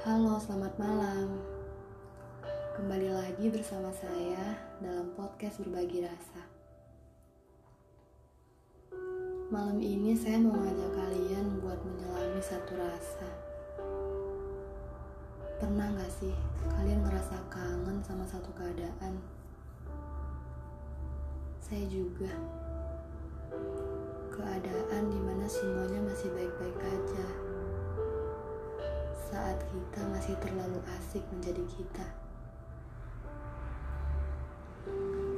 Halo, selamat malam. Kembali lagi bersama saya dalam podcast Berbagi Rasa. Malam ini saya mau ngajak kalian buat menyelami satu rasa. Pernah gak sih kalian ngerasa kangen sama satu keadaan? Saya juga. Keadaan di mana semuanya masih baik-baik aja saat kita masih terlalu asik menjadi kita.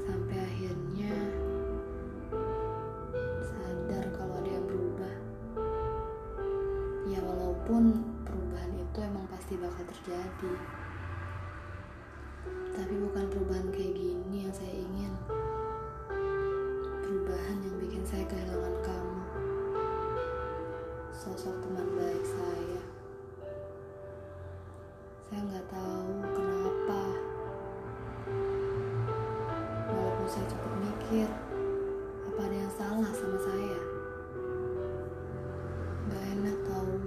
Sampai akhirnya sadar kalau ada yang berubah. Ya walaupun perubahan itu emang pasti bakal terjadi. Tapi bukan perubahan kayak gini yang saya ingin. Perubahan yang bikin saya kehilangan kamu. Sosok teman baik Saya nggak tahu kenapa. Walaupun saya cukup mikir, apa ada yang salah sama saya? Gak enak tahu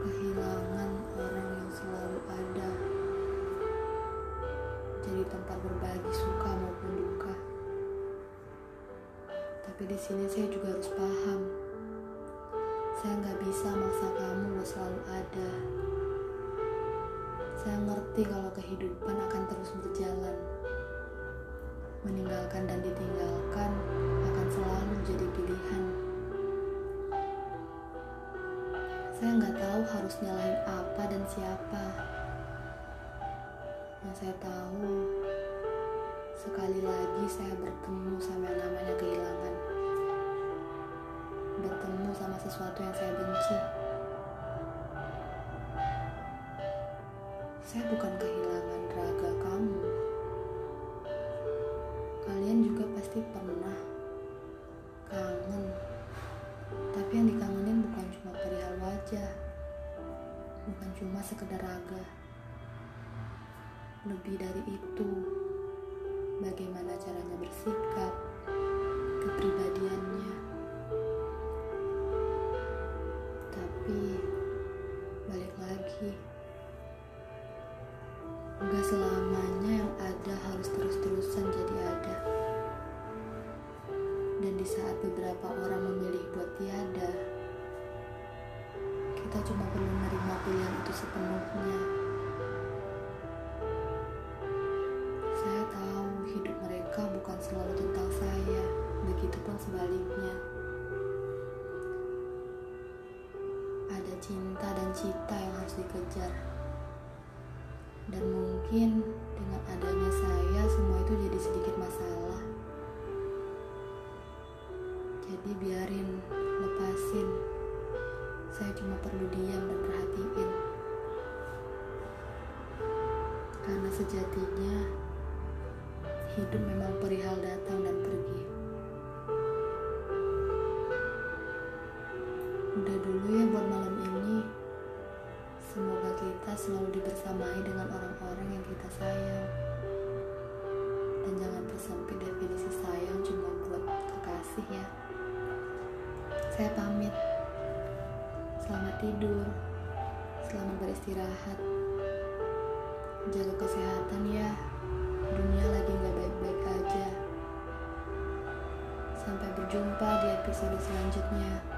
kehilangan orang yang selalu ada. Jadi tempat berbagi suka maupun duka. Tapi di sini saya juga harus paham. Saya nggak bisa maksa kamu selalu ada. Saya ngerti kalau kehidupan akan terus berjalan. Meninggalkan dan ditinggalkan akan selalu jadi pilihan. Saya nggak tahu harus nyalahin apa dan siapa. Yang saya tahu, sekali lagi saya bertemu sama yang namanya kehilangan. Bertemu sama sesuatu yang saya benci. Saya bukan kehilangan raga kamu. Kalian juga pasti pernah kangen. Tapi yang dikangenin bukan cuma perihal wajah. Bukan cuma sekedar raga. Lebih dari itu, bagaimana caranya bersikap, kepribadiannya. Kita cuma perlu menerima pilihan itu sepenuhnya. Saya tahu hidup mereka bukan selalu tentang saya, begitupun sebaliknya. Ada cinta dan cita yang harus dikejar. Dan mungkin dengan adanya saya semua itu jadi sedikit masalah. Jadi biarin, lepasin. Saya cuma perlu diam dan perhatiin. Karena sejatinya hidup memang perihal datang dan pergi. Udah dulu ya buat malam ini. Semoga kita selalu dibersamai dengan orang-orang yang kita sayang. Dan jangan tersempit definisi sayang cuma buat kekasih ya. Saya pamit. Tidur. Selamat beristirahat. Jaga kesehatan ya. Dunia lagi nggak baik-baik aja. Sampai berjumpa di episode selanjutnya.